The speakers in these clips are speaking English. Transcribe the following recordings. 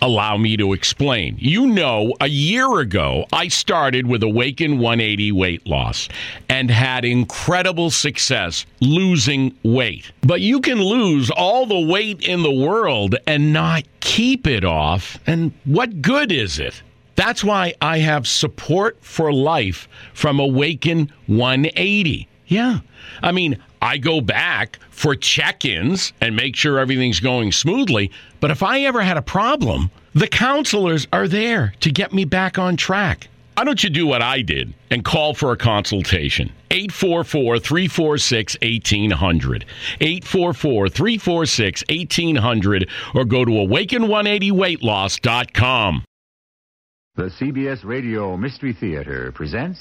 allow me to explain. You know, a year ago, I started with Awaken 180 weight loss and had incredible success losing weight. But you can lose all the weight in the world and not keep it off. And what good is it? That's why I have support for life from Awaken 180. Yeah. I mean, I go back for check ins and make sure everything's going smoothly. But if I ever had a problem, the counselors are there to get me back on track. Why don't you do what I did and call for a consultation? 844 346 1800. 844 346 1800 or go to awaken180weightloss.com. The CBS Radio Mystery Theater presents.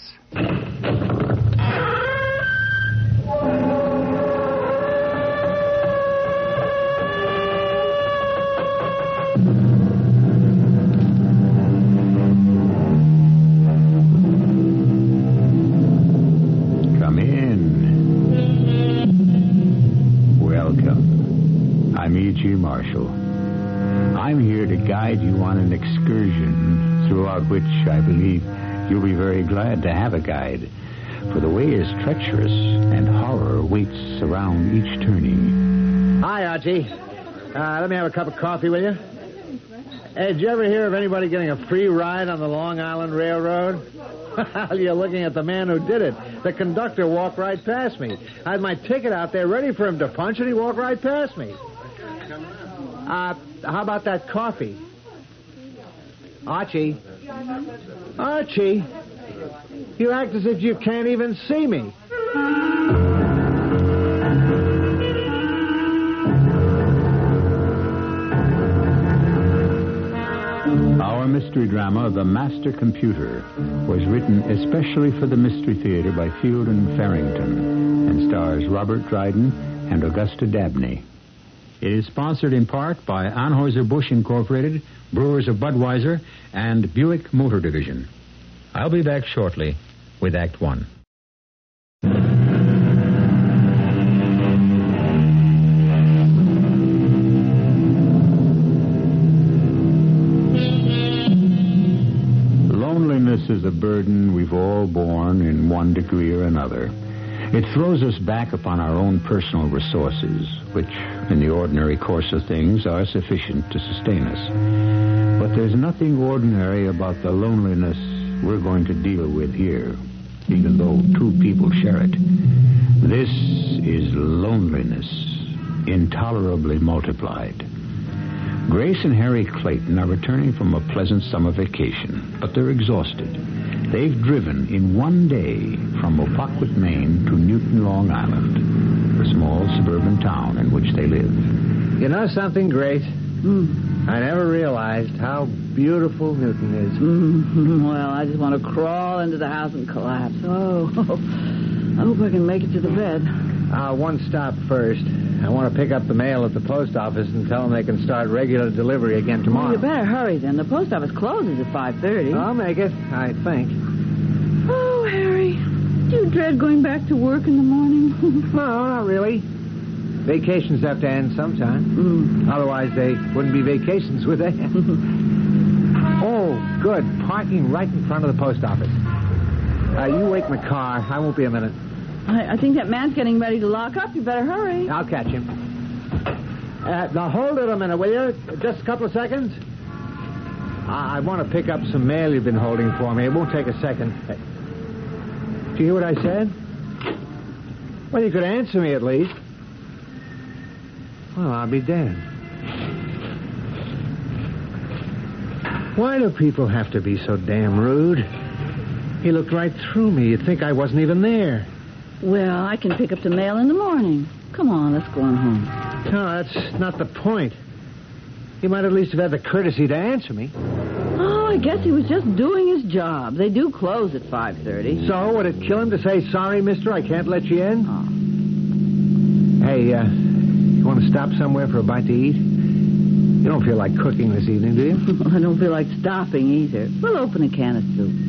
I'm E.G. Marshall. I'm here to guide you on an excursion throughout which I believe you'll be very glad to have a guide. For the way is treacherous and horror waits around each turning. Hi, Archie. Uh, let me have a cup of coffee, will you? Hey, did you ever hear of anybody getting a free ride on the Long Island Railroad? You're looking at the man who did it. The conductor walked right past me. I had my ticket out there ready for him to punch, and he walked right past me. Uh, how about that coffee? Archie. Archie. You act as if you can't even see me. Our mystery drama, The Master Computer, was written especially for the Mystery Theater by Fielden Farrington and stars Robert Dryden and Augusta Dabney. It is sponsored in part by Anheuser-Busch Incorporated, Brewers of Budweiser, and Buick Motor Division. I'll be back shortly with Act One. Loneliness is a burden we've all borne in one degree or another. It throws us back upon our own personal resources, which, in the ordinary course of things, are sufficient to sustain us. But there's nothing ordinary about the loneliness we're going to deal with here, even though two people share it. This is loneliness, intolerably multiplied. Grace and Harry Clayton are returning from a pleasant summer vacation, but they're exhausted. They've driven in one day from Opaquet, Maine to Newton, Long Island, the small suburban town in which they live. You know something, Grace? Hmm. I never realized how beautiful Newton is. Mm, well, I just want to crawl into the house and collapse. Oh, I hope I can make it to the bed. Uh, one stop first. I want to pick up the mail at the post office and tell them they can start regular delivery again Well, tomorrow. you better hurry then. The post office closes at 5.30. I'll make it, I think. Oh, Harry, do you dread going back to work in the morning? No, not really. Vacations have to end sometime. mm. Otherwise, they wouldn't be vacations, would they? oh, good. Parking right in front of the post office. Uh, you wait in the car. I won't be a minute. I, I think that man's getting ready to lock up. You better hurry. I'll catch him. Uh, now, hold it a minute, will you? Just a couple of seconds. I, I want to pick up some mail you've been holding for me. It won't take a second. Uh, Do you hear what I said? Well, you could answer me at least. Well, I'll be damned. Why do people have to be so damn rude? He looked right through me. You'd think I wasn't even there. Well, I can pick up the mail in the morning. Come on, let's go on home. No, that's not the point. He might at least have had the courtesy to answer me. Oh, I guess he was just doing his job. They do close at 5.30. So, would it kill him to say, sorry, mister, I can't let you in? Oh. Hey, uh, you want to stop somewhere for a bite to eat? You don't feel like cooking this evening, do you? I don't feel like stopping either. We'll open a can of soup.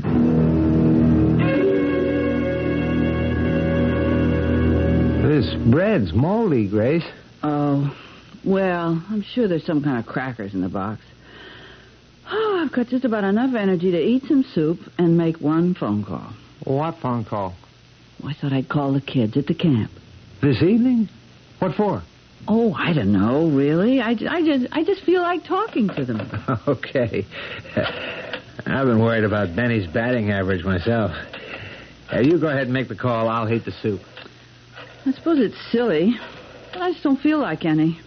This bread's moldy, Grace. Oh, well, I'm sure there's some kind of crackers in the box. Oh, I've got just about enough energy to eat some soup and make one phone call. What phone call? I thought I'd call the kids at the camp. This evening? What for? Oh, I don't know, really. I, I just I just feel like talking to them. Okay. I've been worried about Benny's batting average myself. Uh, you go ahead and make the call. I'll heat the soup. I suppose it's silly, but I just don't feel like any.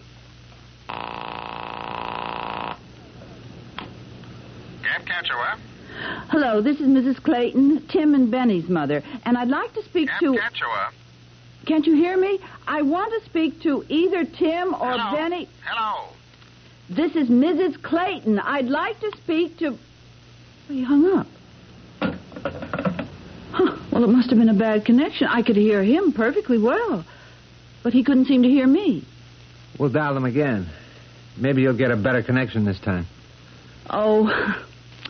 Camp catcher, what? Hello, this is Mrs. Clayton, Tim and Benny's mother, and I'd like to speak Camp to. catcher? Can't you hear me? I want to speak to either Tim or Hello? Benny. Hello. This is Mrs. Clayton. I'd like to speak to. Well, he hung up. Huh. Well, it must have been a bad connection. I could hear him perfectly well, but he couldn't seem to hear me. We'll dial them again. Maybe you'll get a better connection this time. Oh,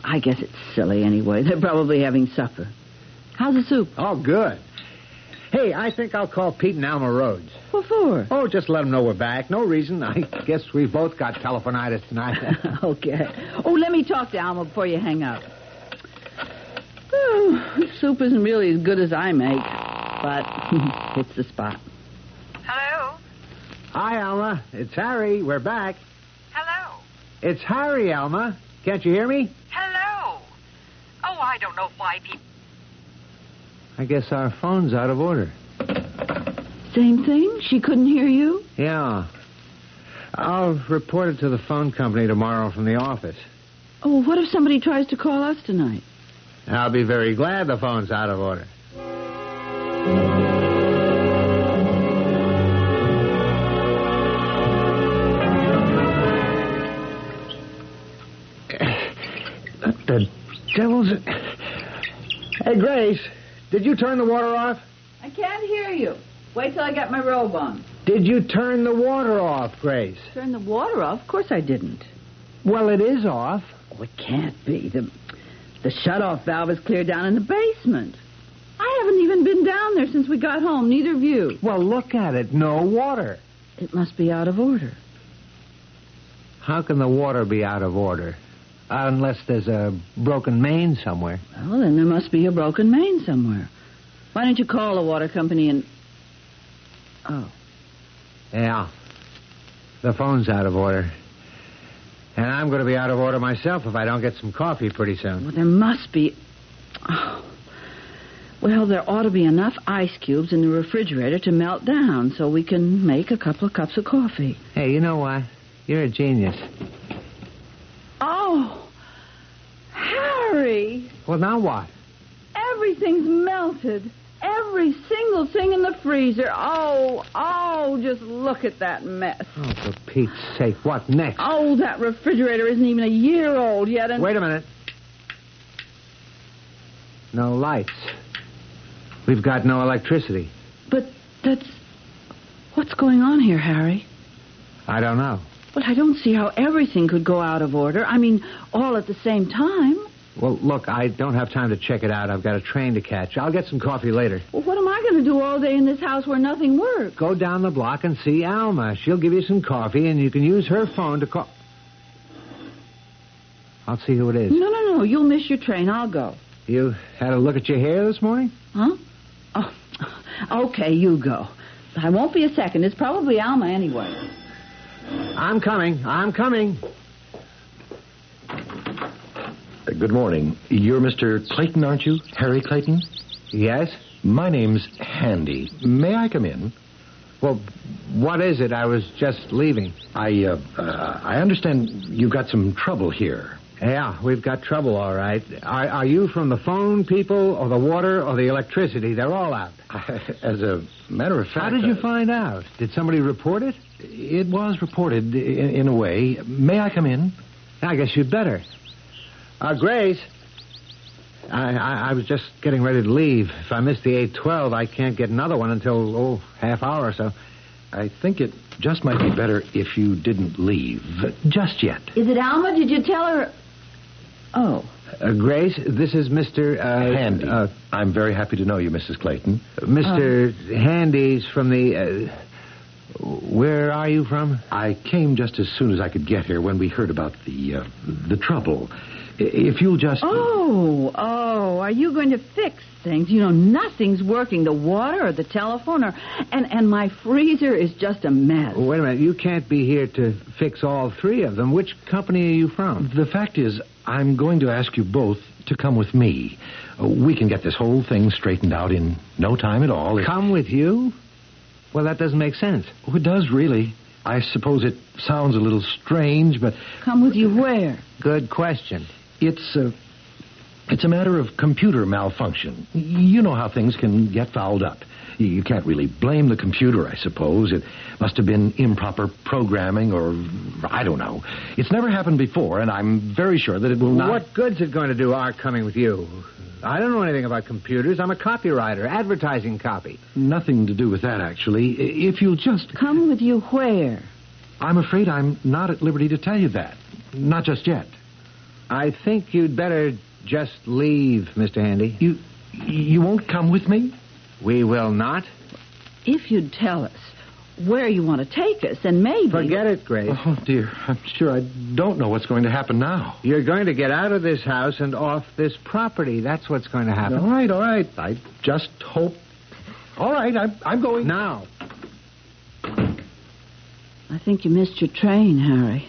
I guess it's silly anyway. They're probably having supper. How's the soup? Oh, good. Hey, I think I'll call Pete and Alma Rhodes. What for? Oh, just let them know we're back. No reason. I guess we've both got telephonitis tonight. okay. Oh, let me talk to Alma before you hang up. This soup isn't really as good as I make, but it's the spot. Hello? Hi, Alma. It's Harry. We're back. Hello? It's Harry, Alma. Can't you hear me? Hello? Oh, I don't know why people. I guess our phone's out of order. Same thing? She couldn't hear you? Yeah. I'll report it to the phone company tomorrow from the office. Oh, what if somebody tries to call us tonight? I'll be very glad the phone's out of order. The devil's. Hey, Grace, did you turn the water off? I can't hear you. Wait till I get my robe on. Did you turn the water off, Grace? Turn the water off? Of course I didn't. Well, it is off. Oh, it can't be. The the shut-off valve is clear down in the basement. I haven't even been down there since we got home, neither of you. Well, look at it. No water. It must be out of order. How can the water be out of order? Uh, unless there's a broken main somewhere. Well, then there must be a broken main somewhere. Why don't you call the water company and... Oh. Yeah. The phone's out of order. And I'm going to be out of order myself if I don't get some coffee pretty soon. Well, there must be... Oh. Well, there ought to be enough ice cubes in the refrigerator to melt down so we can make a couple of cups of coffee. Hey, you know what? You're a genius. Oh, Harry, Well, now what? everything's melted. Every single thing in the freezer. Oh, oh, just look at that mess. Oh, for Pete's sake, what next? Oh, that refrigerator isn't even a year old yet, and Wait a minute. No lights. We've got no electricity. but that's what's going on here, Harry. I don't know. Well, I don't see how everything could go out of order. I mean, all at the same time. Well, look, I don't have time to check it out. I've got a train to catch. I'll get some coffee later. Well, what am I going to do all day in this house where nothing works? Go down the block and see Alma. She'll give you some coffee, and you can use her phone to call. I'll see who it is. No, no, no. You'll miss your train. I'll go. You had a look at your hair this morning? Huh? Oh, okay, you go. I won't be a second. It's probably Alma anyway. I'm coming. I'm coming. Uh, Good morning. You're Mr. Clayton, aren't you? Harry Clayton? Yes? My name's Handy. May I come in? Well, what is it? I was just leaving. I, uh, uh, I understand you've got some trouble here. Yeah, we've got trouble, all right. Are, are you from the phone people, or the water, or the electricity? They're all out. As a matter of fact... How did you uh, find out? Did somebody report it? It was reported in, in a way. May I come in? I guess you'd better. Uh, Grace. I, I, I was just getting ready to leave. If I miss the 812, I can't get another one until, oh, half hour or so. I think it just might be better if you didn't leave. Just yet. Is it Alma? Did you tell her? Oh. Uh, Grace, this is Mr. Uh, Handy. Uh, I'm very happy to know you, Mrs. Clayton. Mr. Handy's from the. Uh, where are you from? I came just as soon as I could get here when we heard about the uh, the trouble. I- If you'll just Oh, oh, are you going to fix things? You know, nothing's working. The water or the telephone or and and my freezer is just a mess. Wait a minute. You can't be here to fix all three of them. Which company are you from? the fact is, I'm going to ask you both to come with me. Uh, We can get this whole thing straightened out in no time at all. If- Come with you? Well, that doesn't make sense. Oh, it does really. I suppose it sounds a little strange, but Come with you where? Good question. It's a it's a matter of computer malfunction. You know how things can get fouled up. You- You can't really blame the computer, I suppose. It must have been improper programming or I don't know. It's never happened before, and I'm very sure that it will not. What good's it going to do our coming with you? I don't know anything about computers. I'm a copywriter, advertising copy. Nothing to do with that, actually. If you'll just. Come with you where? I'm afraid I'm not at liberty to tell you that. Not just yet. I think you'd better just leave, Mr. Handy. You you won't come with me? We will not. If you'd tell us where you want to take us, and maybe. Forget it, Grace. Oh, dear. I'm sure I don't know what's going to happen now. You're going to get out of this house and off this property. That's what's going to happen. All right, all right. I just hope. All right, I'm, I'm going. Now. I think you missed your train, Harry.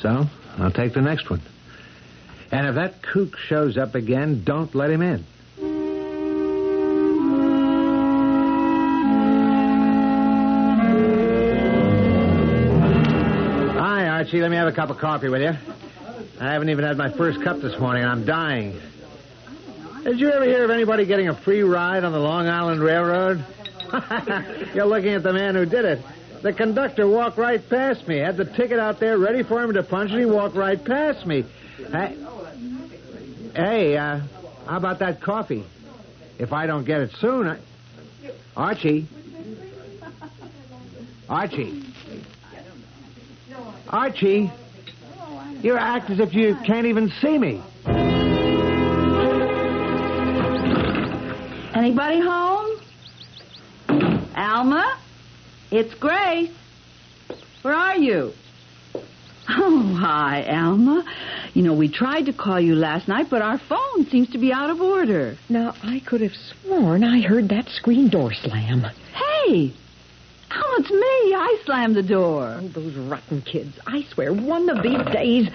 So, I'll take the next one. And if that kook shows up again, don't let him in. Hi, Archie. Let me have a cup of coffee with you. I haven't even had my first cup this morning, and I'm dying. Did you ever hear of anybody getting a free ride on the Long Island Railroad? You're looking at the man who did it. The conductor walked right past me. Had the ticket out there ready for him to punch, and he walked right past me. Hey uh, how about that coffee? If I don't get it soon, I... Archie. Archie. Archie. You act as if you can't even see me. Anybody home? Alma? It's Grace. Where are you? Oh, hi, Alma. You know, we tried to call you last night, but our phone seems to be out of order. Now, I could have sworn I heard that screen door slam. Hey! Alma, it's me. I slammed the door. Oh, those rotten kids. I swear, one of these days.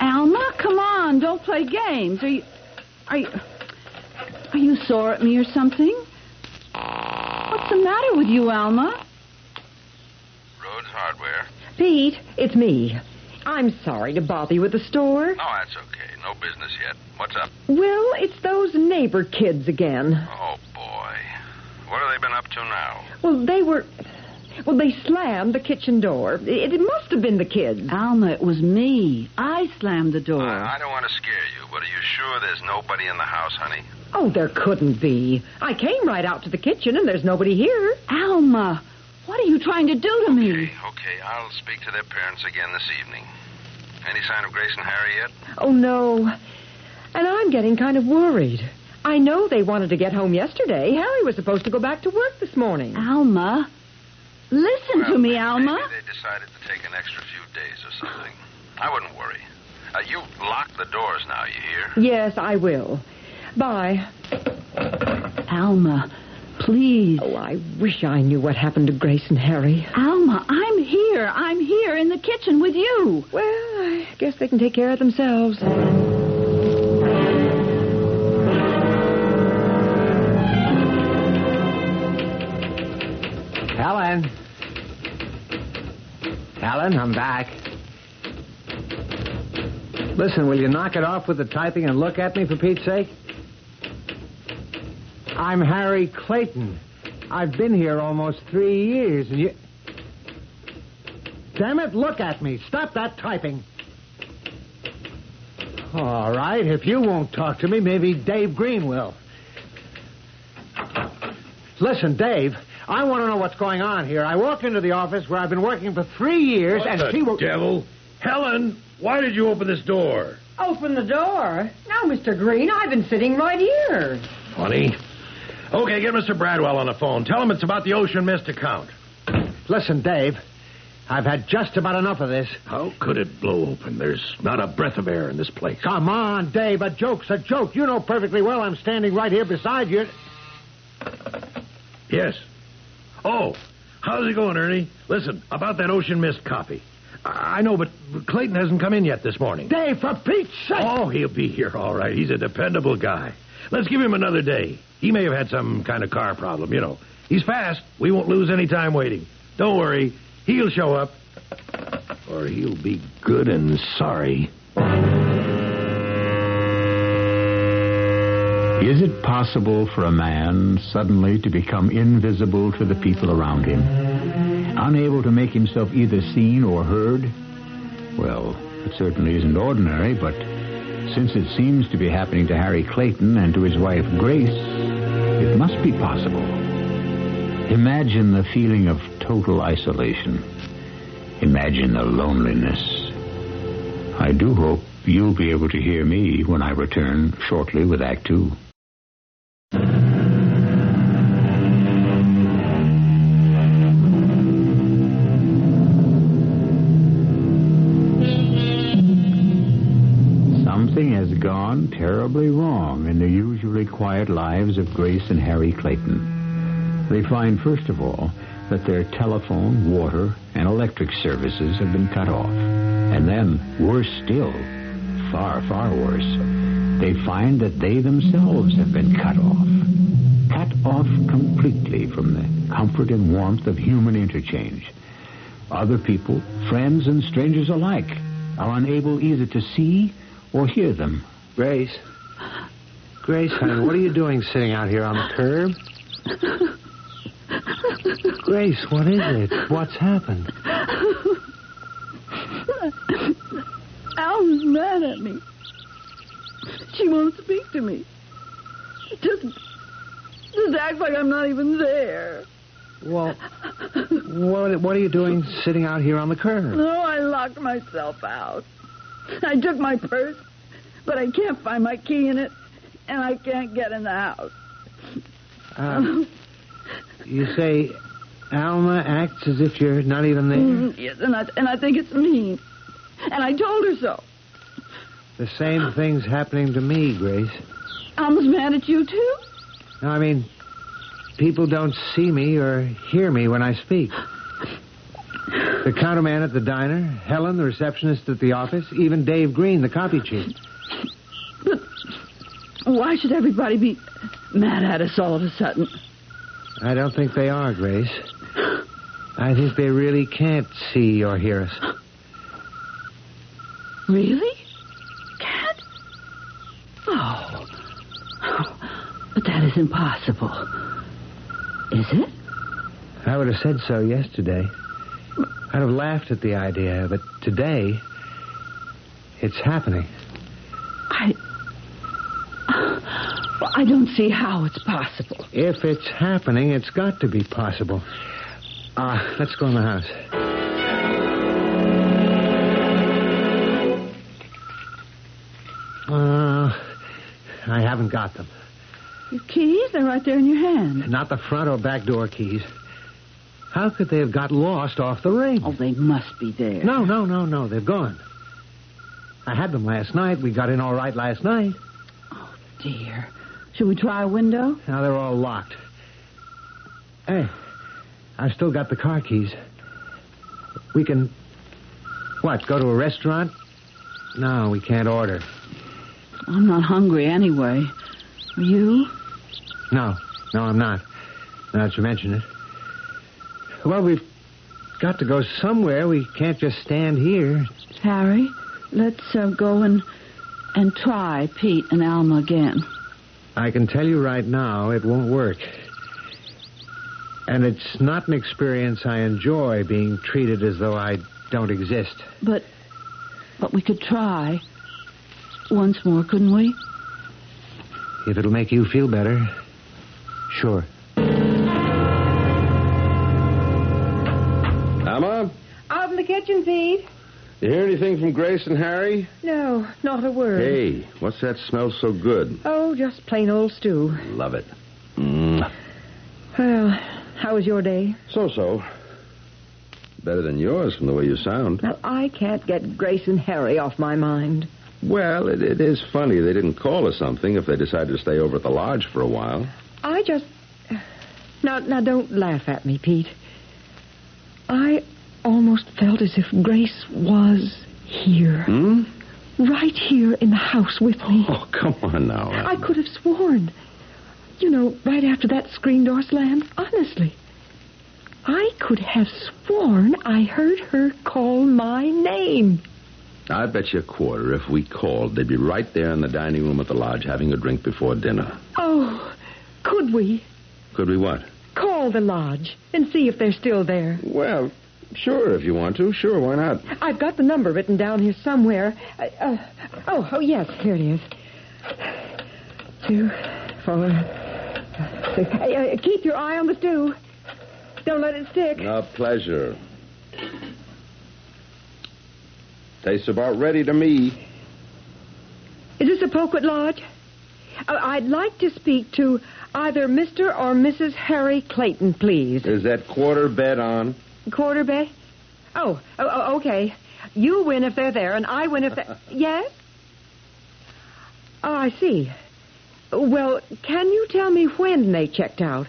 Alma, come on. Don't play games. Are you. Are you. Are you sore at me or something? What's the matter with you, Alma? Rhodes Hardware. Pete, it's me. I'm sorry to bother you at the store. No, that's okay. No business yet. What's up? Well, it's those neighbor kids again. Oh, boy. What have they been up to now? Well, they were. Well, they slammed the kitchen door. It, it must have been the kids. Alma, it was me. I slammed the door. I, I don't want to scare you, but are you sure there's nobody in the house, honey? Oh, there couldn't be. I came right out to the kitchen and there's nobody here. Alma, what are you trying to do to me? Okay, okay. I'll speak to their parents again this evening. Any sign of Grace and Harry yet? Oh, no. And I'm getting kind of worried. I know they wanted to get home yesterday. Harry was supposed to go back to work this morning. Alma, listen Well, to me, maybe Alma. they decided to take an extra few days or something. I wouldn't worry. Uh, you lock the doors now, you hear? Yes, I will. Bye. Alma, please. Oh, I wish I knew what happened to Grace and Harry. Alma, I'm here. I'm here in the kitchen with you. Well, I guess they can take care of themselves. Helen. Helen, I'm back. Listen, will you knock it off with the typing and look at me for Pete's sake? I'm Harry Clayton. I've been here almost three years, and you. Damn it, look at me. Stop that typing. All right, if you won't talk to me, maybe Dave Green will. Listen, Dave, I want to know what's going on here. I walk into the office where I've been working for three years, What and the she will. devil? Helen, why did you open this door? Open the door. Now, Mr. Green, I've been sitting right here. Funny. Okay, get Mr. Bradwell on the phone. Tell him it's about the Ocean Mist account. Listen, Dave, I've had just about enough of this. How could it blow open? There's not a breath of air in this place. Come on, Dave, a joke's a joke. You know perfectly well I'm standing right here beside you. Yes. Oh, how's it going, Ernie? Listen, about that Ocean Mist copy. I I know, but Clayton hasn't come in yet this morning. Dave, for Pete's sake! Oh, he'll be here all right. He's a dependable guy. Let's give him another day. He may have had some kind of car problem, you know. He's fast. We won't lose any time waiting. Don't worry. He'll show up. Or he'll be good and sorry. Is it possible for a man suddenly to become invisible to the people around him? Unable to make himself either seen or heard? Well, it certainly isn't ordinary, but since it seems to be happening to Harry Clayton and to his wife Grace, it must be possible. Imagine the feeling of total isolation. Imagine the loneliness. I do hope you'll be able to hear me when I return shortly with Act Two. Terribly wrong in the usually quiet lives of Grace and Harry Clayton. They find, first of all, that their telephone, water, and electric services have been cut off. And then, worse still, far, far worse, they find that they themselves have been cut off. Cut off completely from the comfort and warmth of human interchange. Other people, friends and strangers alike, are unable either to see or hear them. Grace. Grace, honey, what are you doing sitting out here on the curb? Grace, what is it? What's happened? Alma's mad at me. She won't speak to me. Just, just act like I'm not even there. Well, what, what are you doing sitting out here on the curb? No, I locked myself out. I took my purse, but I can't find my key in it, and I can't get in the house. Uh, you say Alma acts as if you're not even there? Mm, yes, and I, and I think it's mean. And I told her so. The same thing's happening to me, Grace. Alma's mad at you, too? No, I mean, people don't see me or hear me when I speak. The counterman at the diner, Helen, the receptionist at the office, even Dave Green, the copy chief. Why should everybody be mad at us all of a sudden? I don't think they are, Grace. I think they really can't see or hear us. Really? Cat? Oh. But that is impossible. Is it? I would have said so yesterday. I'd have laughed at the idea, but today, it's happening. I. Well, I don't see how it's possible. If it's happening, it's got to be possible. Ah, let's go in the house. Uh, I haven't got them. Your keys? They're right there in your hand. Not the front or back door keys. How could they have got lost off the ring? Oh, they must be there. No, no, no, no. They're gone. I had them last night. We got in all right last night. Oh, dear. Should we try a window? Now they're all locked. Hey, I've still got the car keys. We can. What, go to a restaurant? No, we can't order. I'm not hungry anyway. Are you? No, no, I'm not. Now that you mention it. Well, we've got to go somewhere. We can't just stand here. Harry, let's uh, go and and try Pete and Alma again. I can tell you right now, it won't work. And it's not an experience I enjoy being treated as though I don't exist. But but we could try once more, couldn't we? If it'll make you feel better, sure. Alma, Out in the kitchen, Pete. You hear anything from Grace and Harry? No, not a word. Hey, what's that smell so good? Oh, just plain old stew. Love it. Mm, Well, how was your day? so-so. Better than yours from the way you sound. Well, I can't get Grace and Harry off my mind. Well, it, it is funny they didn't call or something if they decided to stay over at the lodge for a while. I just. Now, now, don't laugh at me, Pete. I almost felt as if Grace was here. Hmm? Right here in the house with me. Oh, come on now. I could have sworn. You know, right after that screen door slammed, honestly. I could have sworn I heard her call my name. I bet you a quarter if we called, they'd be right there in the dining room at the lodge having a drink before dinner. Oh, could we Could we what? call the lodge and see if they're still there? Well, sure, if you want to. Sure, why not? I've got the number written down here somewhere. Uh, uh, oh, oh, yes, here it is. Two, four, six. Hey, uh, keep your eye on the stew. Don't let it stick. A pleasure. Tastes about ready to me. Is this a Poquet Lodge? Uh, I'd like to speak to either Mr. or Mrs. Harry Clayton, please. Is that quarter bet on? Quarter bet? Oh, oh, oh, okay. You win if they're there, and I win if they... yes? Oh, I see. Well, can you tell me when they checked out?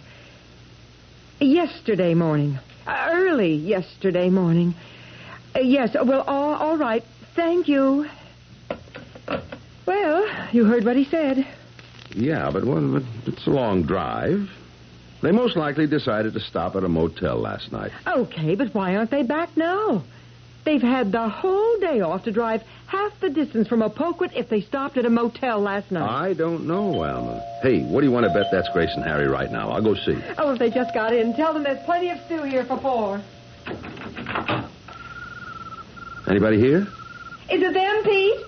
Yesterday morning. Uh, early yesterday morning. Uh, yes, well, all, all right. Thank you. Well, you heard what he said. Yeah, but, well, but it's a long drive. They most likely decided to stop at a motel last night. Okay, but why aren't they back now? They've had the whole day off to drive half the distance from Opoquet if they stopped at a motel last night. I don't know, Alma. Hey, what do you want to bet that's Grace and Harry right now? I'll go see. Oh, if they just got in, tell them there's plenty of stew here for four. Anybody here? Is it them, Pete?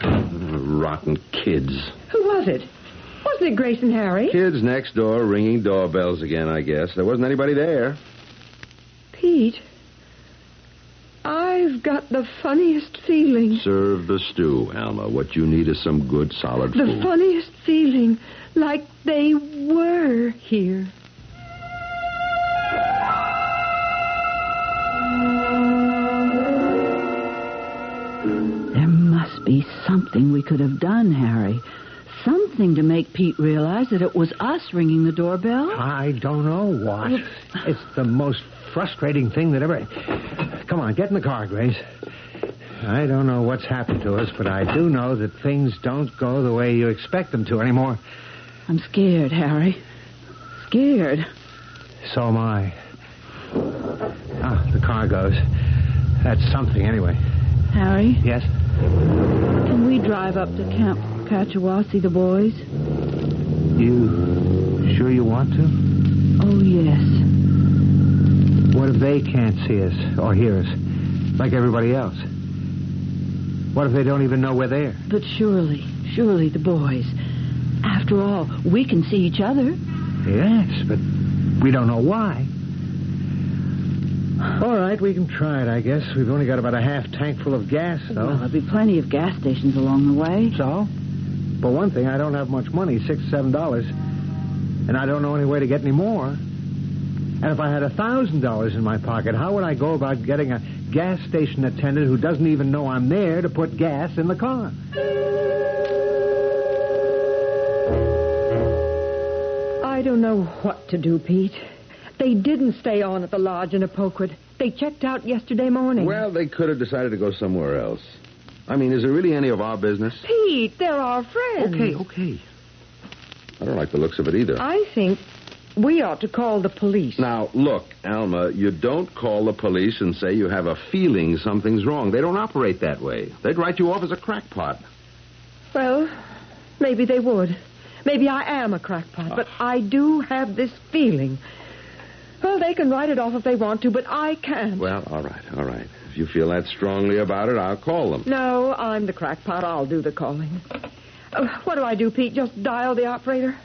Mm, rotten kids. Who was it? Wasn't it Grace and Harry? Kids next door ringing doorbells again, I guess. There wasn't anybody there. Pete, I've got the funniest feeling. Serve the stew, Alma. What you need is some good, solid The food. The funniest feeling, like they were here. There must be something we could have done, Harry. Something to make Pete realize that it was us ringing the doorbell. I don't know what. It's the most frustrating thing that ever. Come on, get in the car, Grace. I don't know what's happened to us, but I do know that things don't go the way you expect them to anymore. I'm scared, Harry. Scared. So am I. Ah, the car goes. That's something, anyway. Harry, Yes? Can we drive up to Camp Catchawa, see the boys? You sure you want to? Oh, yes. What if they can't see us or hear us, like everybody else? What if they don't even know we're there? But surely, surely the boys. After all, we can see each other. Yes, but we don't know why. All right, we can try it, I guess. We've only got about a half tank full of gas, though. Well, there'll be plenty of gas stations along the way. So? For one thing, I don't have much money, six, seven dollars. And I don't know any way to get any more. And if I had a thousand dollars in my pocket, how would I go about getting a gas station attendant who doesn't even know I'm there to put gas in the car? I don't know what to do, Pete. They didn't stay on at the lodge in Apoquid. They checked out yesterday morning. Well, they could have decided to go somewhere else. I mean, is it really any of our business? Pete, they're our friends. Okay, okay. I don't like the looks of it either. I think we ought to call the police. Now, look, Alma, you don't call the police and say you have a feeling something's wrong. They don't operate that way. They'd write you off as a crackpot. Well, maybe they would. Maybe I am a crackpot, but ah. I do have this feeling. Well, they can write it off if they want to, but I can't. Well, all right, all right. If you feel that strongly about it, I'll call them. No, I'm the crackpot. I'll do the calling. Uh, what do I do, Pete? Just dial the operator?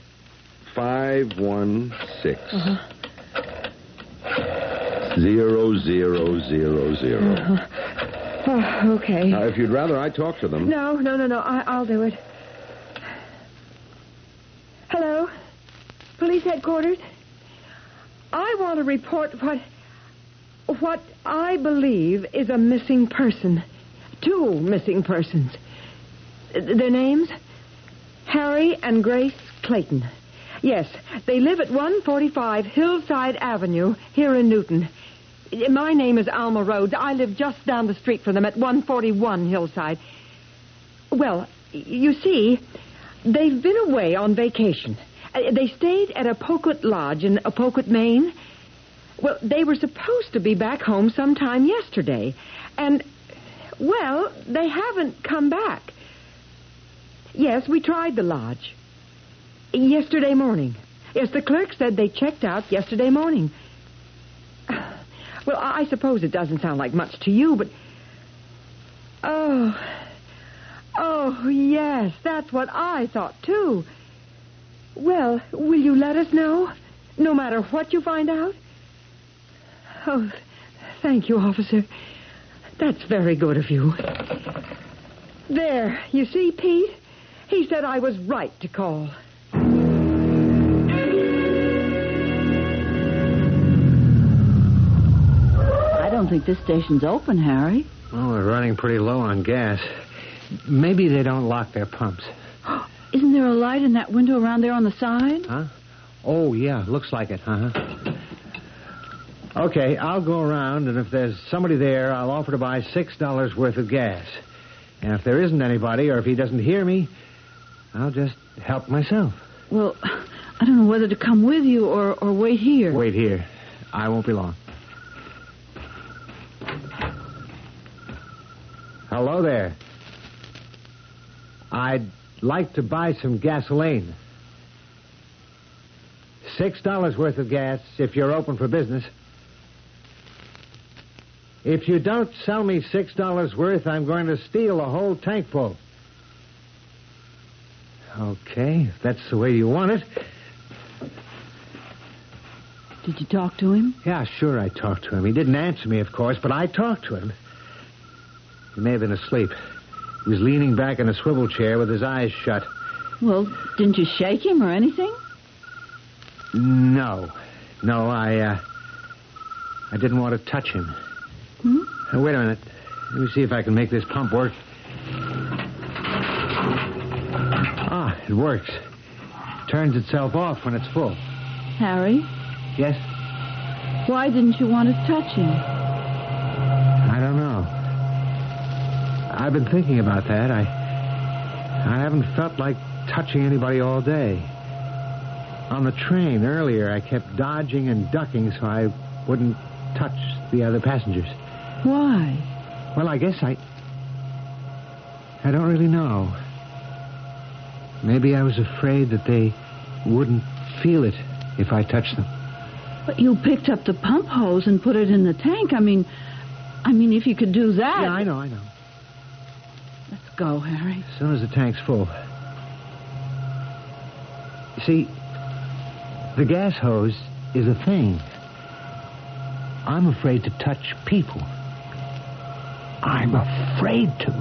516 Uh-huh. zero zero zero zero. Uh-huh. Oh, okay. Now, if you'd rather I talk to them. No, no, no, no. I, I'll do it. Hello? Police headquarters? I want to report what what I believe is a missing person. Two missing persons. Their names? Harry and Grace Clayton. Yes, they live at 145 Hillside Avenue here in Newton. My name is Alma Rhodes. I live just down the street from them at 141 Hillside. Well, you see, they've been away on vacation. Uh, They stayed at a Poquet Lodge in Poquet, Maine. Well, they were supposed to be back home sometime yesterday. And, well, they haven't come back. Yes, we tried the lodge. Yesterday morning. Yes, the clerk said they checked out yesterday morning. Well, I suppose it doesn't sound like much to you, but. Oh. Oh, yes, that's what I thought, too. Well, will you let us know? No matter what you find out? Oh, thank you, officer. That's very good of you. There, you see, Pete? He said I was right to call. I don't think this station's open, Harry. Well, we're running pretty low on gas. Maybe they don't lock their pumps. Isn't there a light in that window around there on the side? Huh? Oh, yeah, looks like it, uh huh. Okay, I'll go around, and if there's somebody there, I'll offer to buy $6 worth of gas. And if there isn't anybody, or if he doesn't hear me, I'll just help myself. Well, I don't know whether to come with you or, or wait here. Wait here. I won't be long. Hello there. I'd like to buy some gasoline. Six dollars worth of gas if you're open for business. If you don't sell me six dollars worth, I'm going to steal a whole tankful. Okay, if that's the way you want it. Did you talk to him? Yeah, sure, I talked to him. He didn't answer me, of course, but I talked to him. He may have been asleep. He was leaning back in a swivel chair with his eyes shut. Well, didn't you shake him or anything? No. No, I, uh. I didn't want to touch him. Uh, wait a minute. Let me see if I can make this pump work. Ah, it works. Turns itself off when it's full. Harry, Yes? why didn't you want to touch him? I don't know. I've been thinking about that. I I haven't felt like touching anybody all day. On the train earlier, I kept dodging and ducking so I wouldn't touch the other passengers. Why? Well, I guess I I don't really know. Maybe I was afraid that they wouldn't feel it if I touched them. But you picked up the pump hose and put it in the tank. I mean, I mean, if you could do that. Yeah, I know, I know. Let's go, Harry. As soon as the tank's full. You see, the gas hose is a thing. I'm afraid to touch people. I'm afraid to.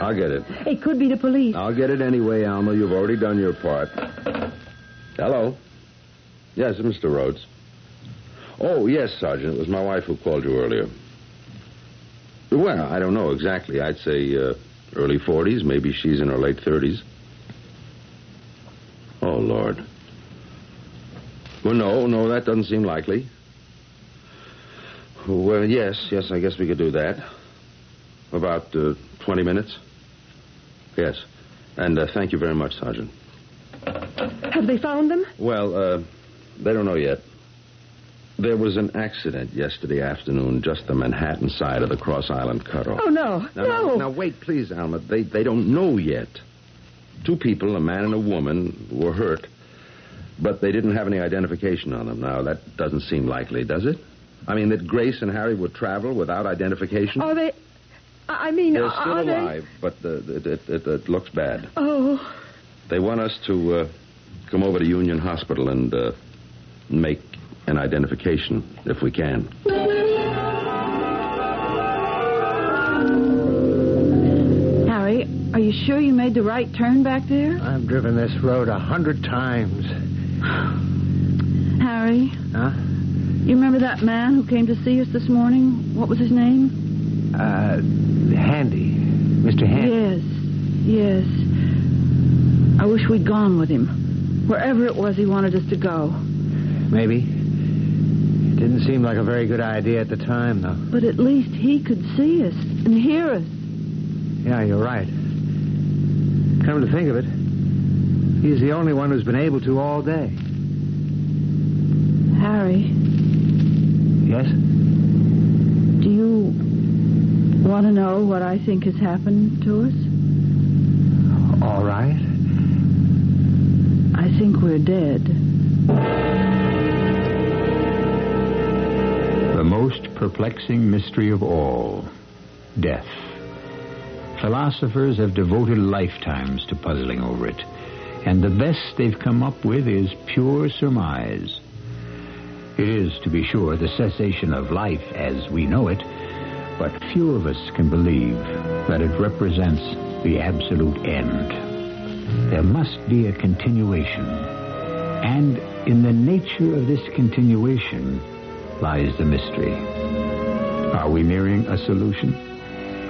I'll get it. It could be the police. I'll get it anyway, Alma. You've already done your part. Hello? Yes, Mr. Rhodes. Oh, yes, Sergeant. It was my wife who called you earlier. Well, I don't know exactly. I'd say uh, early 40s. Maybe she's in her late 30s. Oh, Lord. Well, no, no, that doesn't seem likely. Well, yes, yes, I guess we could do that. About uh, 20 minutes? Yes. And uh, thank you very much, Sergeant. Have they found them? Well, uh, they don't know yet. There was an accident yesterday afternoon just the Manhattan side of the Cross Island cutoff. Oh, no. Now, no. now, now, wait, please, Alma. They, they don't know yet. Two people, a man and a woman, were hurt, but they didn't have any identification on them. Now, that doesn't seem likely, does it? I mean, that Grace and Harry would travel without identification? Are they. I I mean, They're are still they- alive, but uh, it, it, it, it looks bad. Oh. They want us to uh, come over to Union Hospital and uh, make an identification, if we can. Harry, are you sure you made the right turn back there? I've driven this road a hundred times. Harry, Huh? you remember that man who came to see us this morning? What was his name? Uh, Handy. Mr. Handy. Yes, yes. I wish we'd gone with him. Wherever it was he wanted us to go. Maybe. It didn't seem like a very good idea at the time, though. But at least he could see us and hear us. Yeah, you're right. Come to think of it, he's the only one who's been able to all day. Harry, Yes? do you want to know what I think has happened to us? All right. I think we're dead. The most perplexing mystery of all death. Philosophers have devoted lifetimes to puzzling over it, and the best they've come up with is pure surmise. It is, to be sure, the cessation of life as we know it, but few of us can believe that it represents the absolute end. There must be a continuation, and in the nature of this continuation lies the mystery. Are we nearing a solution?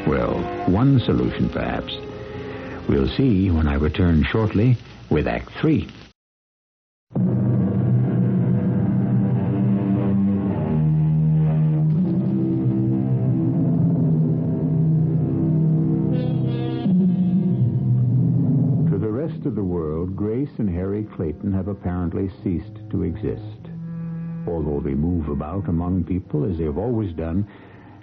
Well, one solution, perhaps. We'll see when I return shortly with Act Three. To the rest of the world, Grace and Harry Clayton have apparently ceased to exist. Although they move about among people as they have always done,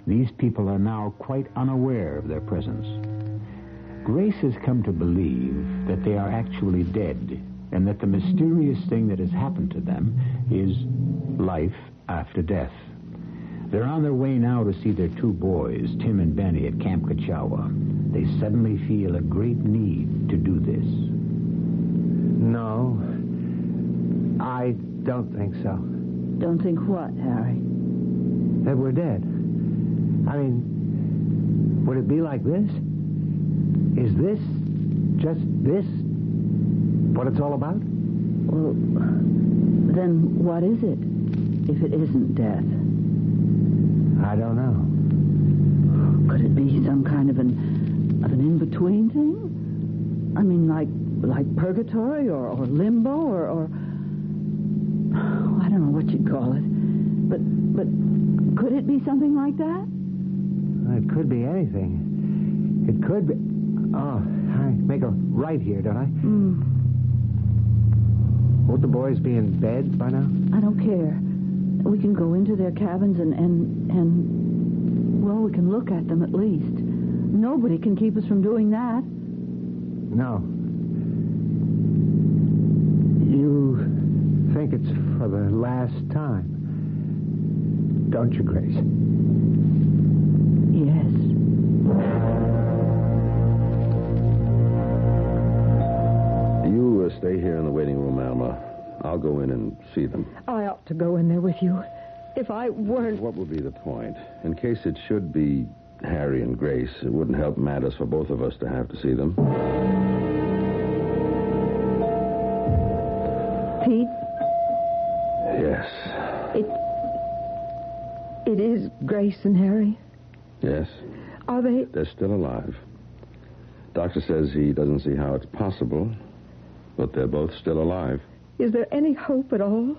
these people are now quite unaware of their presence. Grace has come to believe that they are actually dead and that the mysterious thing that has happened to them is life after death. They're on their way now to see their two boys, Tim and Benny, at Camp Kachawa. They suddenly feel a great need to do this. No. I don't think so. Don't think what, Harry? That we're dead. I mean, would it be like this? Is this, just this, what it's all about? Well, then what is it if it isn't death? I don't know. Could it be some kind of an of an in between thing? I mean, like like purgatory or, or limbo or, or oh, I don't know what you'd call it, but but could it be something like that? It could be anything. It could be. Oh, I make a right here, don't I? Mm, Won't the boys be in bed by now? I don't care. We can go into their cabins and, and, and, well, we can look at them at least. Nobody can keep us from doing that. No. You think it's for the last time, don't you, Grace? Yes. Stay here in the waiting room, Alma. I'll go in and see them. I ought to go in there with you. If I weren't. What would be the point? In case it should be Harry and Grace, it wouldn't help matters for both of us to have to see them. Pete, Yes. it. It is Grace and Harry. Yes. Are they. They're still alive. Doctor says he doesn't see how it's possible, but they're both still alive. Is there any hope at all?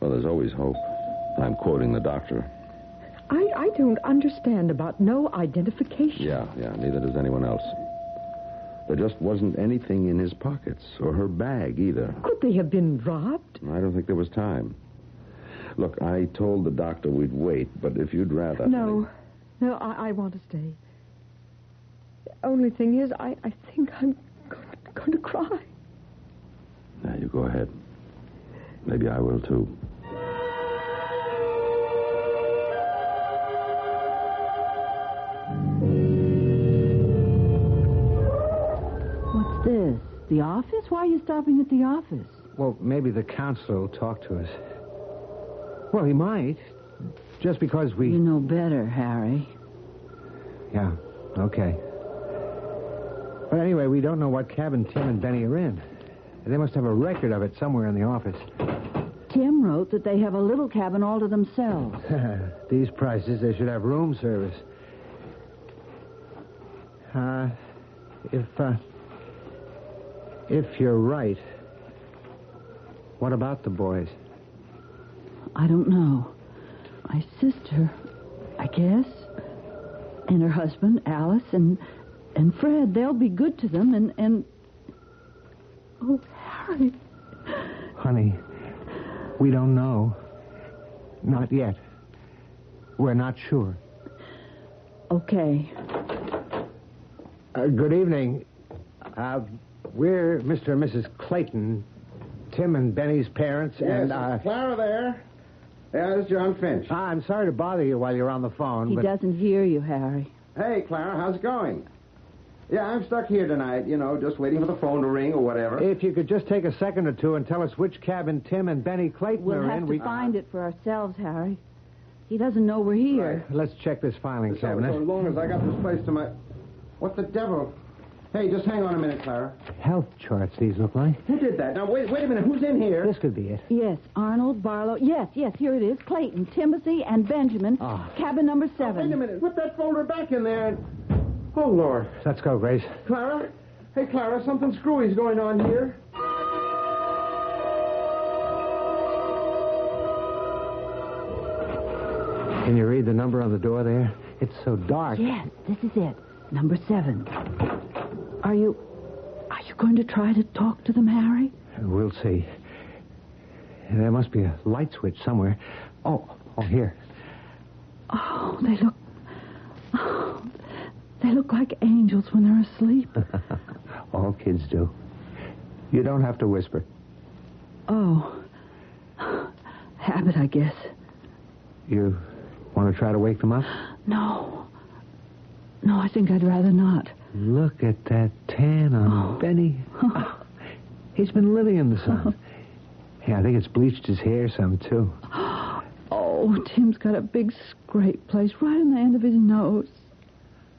Well, there's always hope. I'm quoting the doctor. I, I don't understand about no identification. Yeah, yeah, neither does anyone else. There just wasn't anything in his pockets or her bag either. Could they have been robbed? I don't think there was time. Look, I told the doctor we'd wait, but if you'd rather. No. No, I, I want to stay. The only thing is, I, I think I'm going, going to cry. Now, you go ahead. Maybe I will, too. What's this? The office? Why are you stopping at the office? Well, maybe the counselor will talk to us. Well, he might. Just because we. You know better, Harry. Yeah, okay. But anyway, we don't know what cabin Tim and Benny are in. They must have a record of it somewhere in the office. Tim wrote that they have a little cabin all to themselves. These prices, they should have room service. Uh, if, uh, if you're right, what about the boys? I don't know. My sister, I guess, and her husband, Alice, and and Fred, they'll be good to them, and and oh, Harry, Honey, we don't know. Not yet. We're not sure. okay. Uh, good evening. Uh, we're Mr. and Mrs. Clayton, Tim and Benny's parents, and uh, Clara there. Yeah, this is John Finch. I'm sorry to bother you while you're on the phone, He but doesn't hear you, Harry. Hey, Clara, how's it going? Yeah, I'm stuck here tonight, you know, just waiting for the phone to ring or whatever. if you could just take a second or two and tell us which cabin Tim and Benny Clayton are in, We'll are have in, to we find it for ourselves, Harry. He doesn't know we're here. let's check this filing So, cabinet. so long as I got this place to my... What the devil? Hey, just hang on a minute, Clara. Health charts, these look like. Who did that? Now, wait, wait a minute. Who's in here? This could be it. Yes, Arnold, Barlow. Yes, yes, here it is. Clayton, Timothy, and Benjamin. Ah. Cabin number seven. Wait a minute. Put that folder back in there. and- Oh, Lord. Let's go, Grace. Clara? Hey, Clara, something screwy's going on here. Can you read the number on the door there? It's so dark. Yes, this is it. Number seven. Are you. Are you going to try to talk to them, Harry? We'll see. There must be a light switch somewhere. Oh, oh, here. Oh, they look. Oh, they look like angels when they're asleep. All kids do. You don't have to whisper. Oh. Habit, I guess. You want to try to wake them up? No. No, I think I'd rather not. Look at that tan on oh. Benny. He's been living in the sun. Oh. Yeah, I think it's bleached his hair some, too. Oh, Tim's got a big scrape place right on the end of his nose.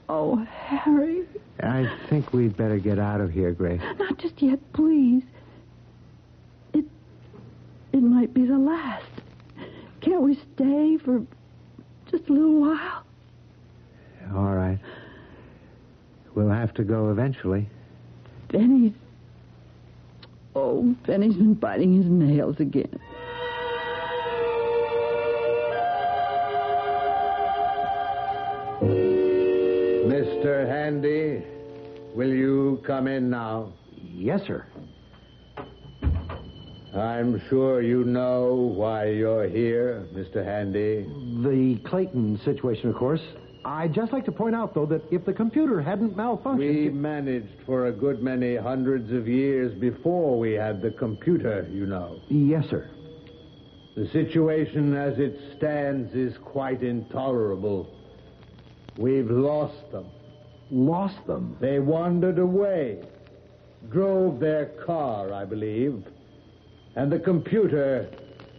Oh, Harry. I think we'd better get out of here, Grace. Not just yet, please. It it might be the last. Can't we stay for just a little while? All right. We'll have to go eventually. Benny's Oh, Benny's been biting his nails again. Mr. Handy, will you come in now? Yes, sir. I'm sure you know why you're here, Mr. Handy. The Clayton situation, of course. I'd just like to point out, though, that if the computer hadn't malfunctioned. We managed for a good many hundreds of years before we had the computer, you know. Yes, sir. The situation as it stands is quite intolerable. We've lost them. Lost them? They wandered away. Drove their car, I believe. And the computer,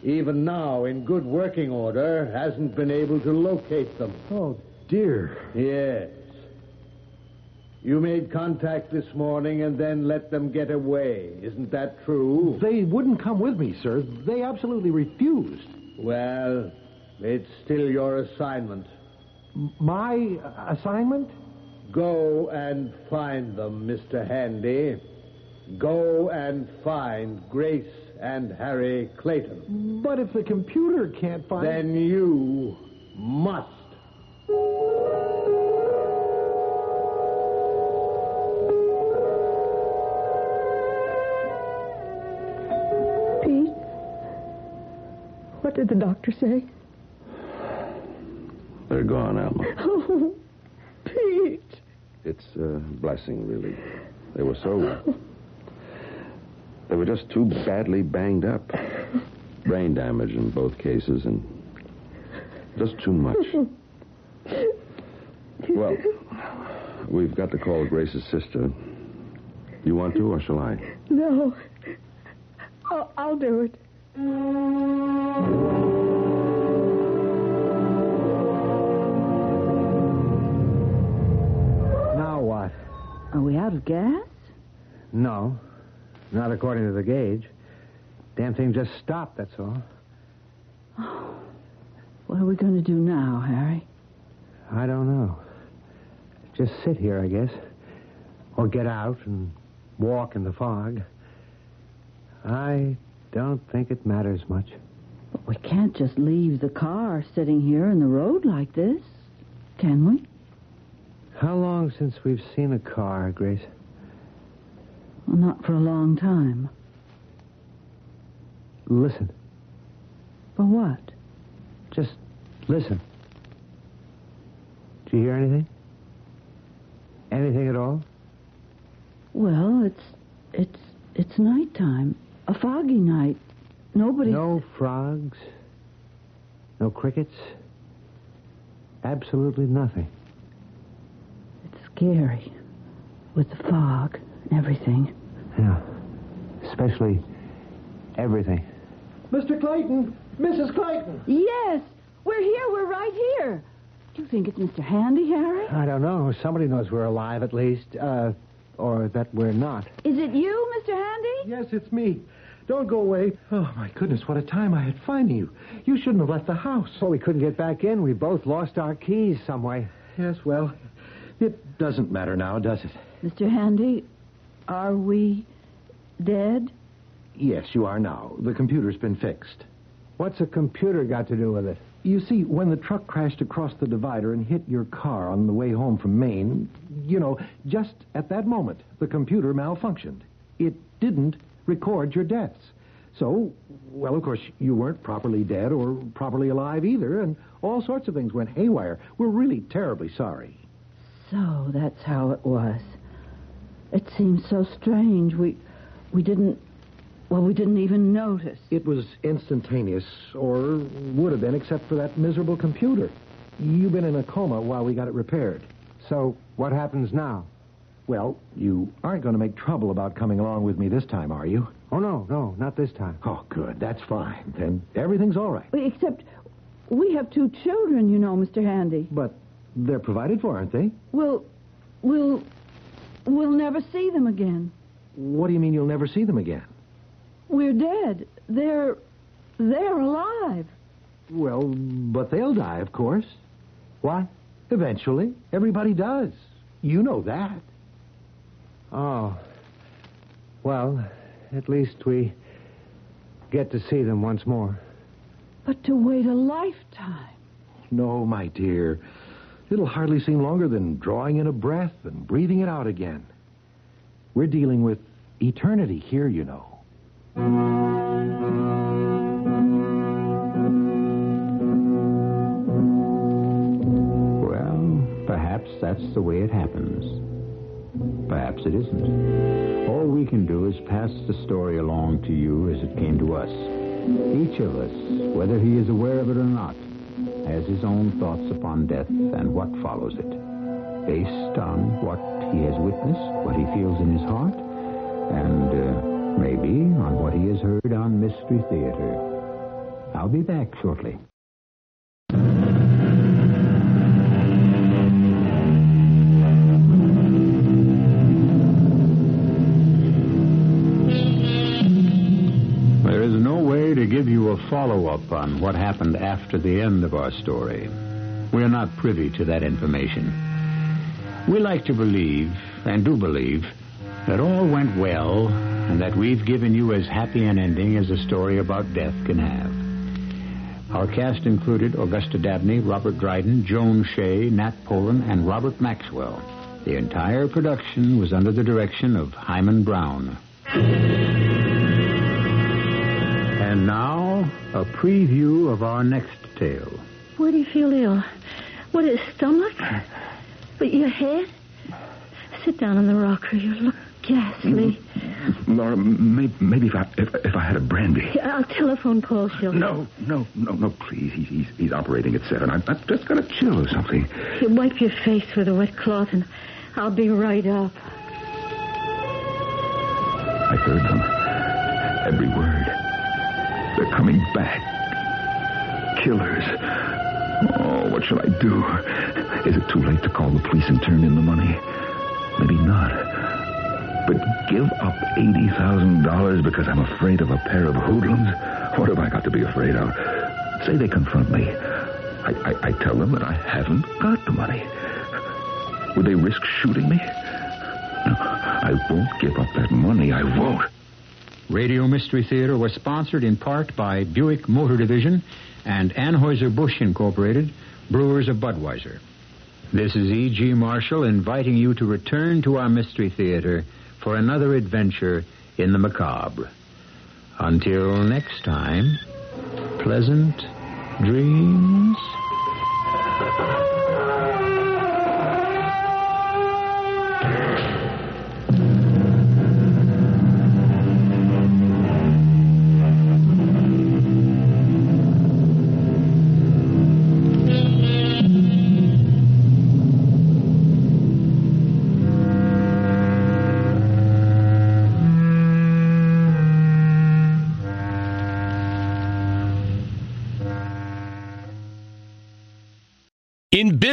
even now in good working order, hasn't been able to locate them. Oh, dear. Yes. You made contact this morning and then let them get away. Isn't that true? They wouldn't come with me, sir. They absolutely refused. Well, it's still your assignment. M- my assignment? Go and find them, Mr. Handy. Go and find Grace and Harry Clayton. But if the computer can't find. Then you must. Pete, what did the doctor say? They're gone, Alma. It's a blessing, really. They were so. They were just too badly banged up. Brain damage in both cases, and just too much. Well, we've got to call Grace's sister. You want to, or shall I? No. I'll, I'll do it. Are we out of gas? No. Not according to the gauge. Damn thing just stopped, that's all. Oh, what are we going to do now, Harry? I don't know. Just sit here, I guess. Or get out and walk in the fog. I don't think it matters much. But we can't just leave the car sitting here in the road like this, can we? How long since we've seen a car, Grace? Well, not for a long time. Listen. For what? Just listen. Do you hear anything? Anything at all? Well, it's it's it's nighttime. A foggy night. Nobody. No frogs. No crickets. Absolutely nothing. It's scary. With the fog and everything. Yeah. Especially everything. Mr. Clayton! Mrs. Clayton! Yes! We're here. We're right here. Do you think it's Mr. Handy, Harry? I don't know. Somebody knows we're alive at least. Uh, or that we're not. Is it you, Mr. Handy? Yes, it's me. Don't go away. Oh, my goodness, what a time I had finding you. You shouldn't have left the house. Well, we couldn't get back in. We both lost our keys some way. Yes, well, it doesn't matter now, does it? Mr. Handy, are we dead? Yes, you are now. The computer's been fixed. What's a computer got to do with it? You see, when the truck crashed across the divider and hit your car on the way home from Maine, you know, just at that moment, the computer malfunctioned. It didn't record your deaths. So, well, of course, you weren't properly dead or properly alive either, and all sorts of things went haywire. We're really terribly sorry. So that's how it was. It seems so strange. We we didn't well, we didn't even notice. It was instantaneous, or would have been, except for that miserable computer. You've been in a coma while we got it repaired. So, what happens now? Well, you aren't going to make trouble about coming along with me this time, are you? Oh, no, no, not this time. Oh, good. That's fine. Then everything's all right. Except we have two children, you know, Mr. Handy. But they're provided for, aren't they? We'll we'll we'll never see them again. What do you mean you'll never see them again? We're dead. They're they're alive. Well, but they'll die, of course. What? Eventually. Everybody does. You know that. Oh. Well, at least we get to see them once more. But to wait a lifetime. No, my dear. It'll hardly seem longer than drawing in a breath and breathing it out again. We're dealing with eternity here, you know. Well, perhaps that's the way it happens. Perhaps it isn't. All we can do is pass the story along to you as it came to us. Each of us, whether he is aware of it or not, has his own thoughts upon death and what follows it, based on what he has witnessed, what he feels in his heart, and uh, maybe on what he has heard on Mystery Theater. I'll be back shortly. Follow up on what happened after the end of our story. We are not privy to that information. We like to believe, and do believe, that all went well and that we've given you as happy an ending as a story about death can have. Our cast included Augusta Dabney, Robert Dryden, Joan Shea, Nat Polen, and Robert Maxwell. The entire production was under the direction of Himan Brown. A preview of our next tale. Where do you feel ill? What is stomach? But your head? Sit down on the rocker. You look ghastly. Mm-hmm. Laura, maybe, maybe if I if, if I had a brandy. I'll telephone Paul Schilter. No, no, no, no, please. He's he's, he's operating at seven. I'm, I'm just gonna chill or something. You wipe your face with a wet cloth, and I'll be right up. I heard them. Every word. They're coming back. Killers. Oh, what shall I do? Is it too late to call the police and turn in the money? Maybe not. But give up $80,000 because I'm afraid of a pair of hoodlums? What have I got to be afraid of? Say they confront me. I, I, I tell them that I haven't got the money. Would they risk shooting me? No, I won't give up that money. I won't. Radio Mystery Theater was sponsored in part by Buick Motor Division and Anheuser-Busch Incorporated, brewers of Budweiser. This is E.G. Marshall inviting you to return to our Mystery Theater for another adventure in the macabre. Until next time, pleasant dreams.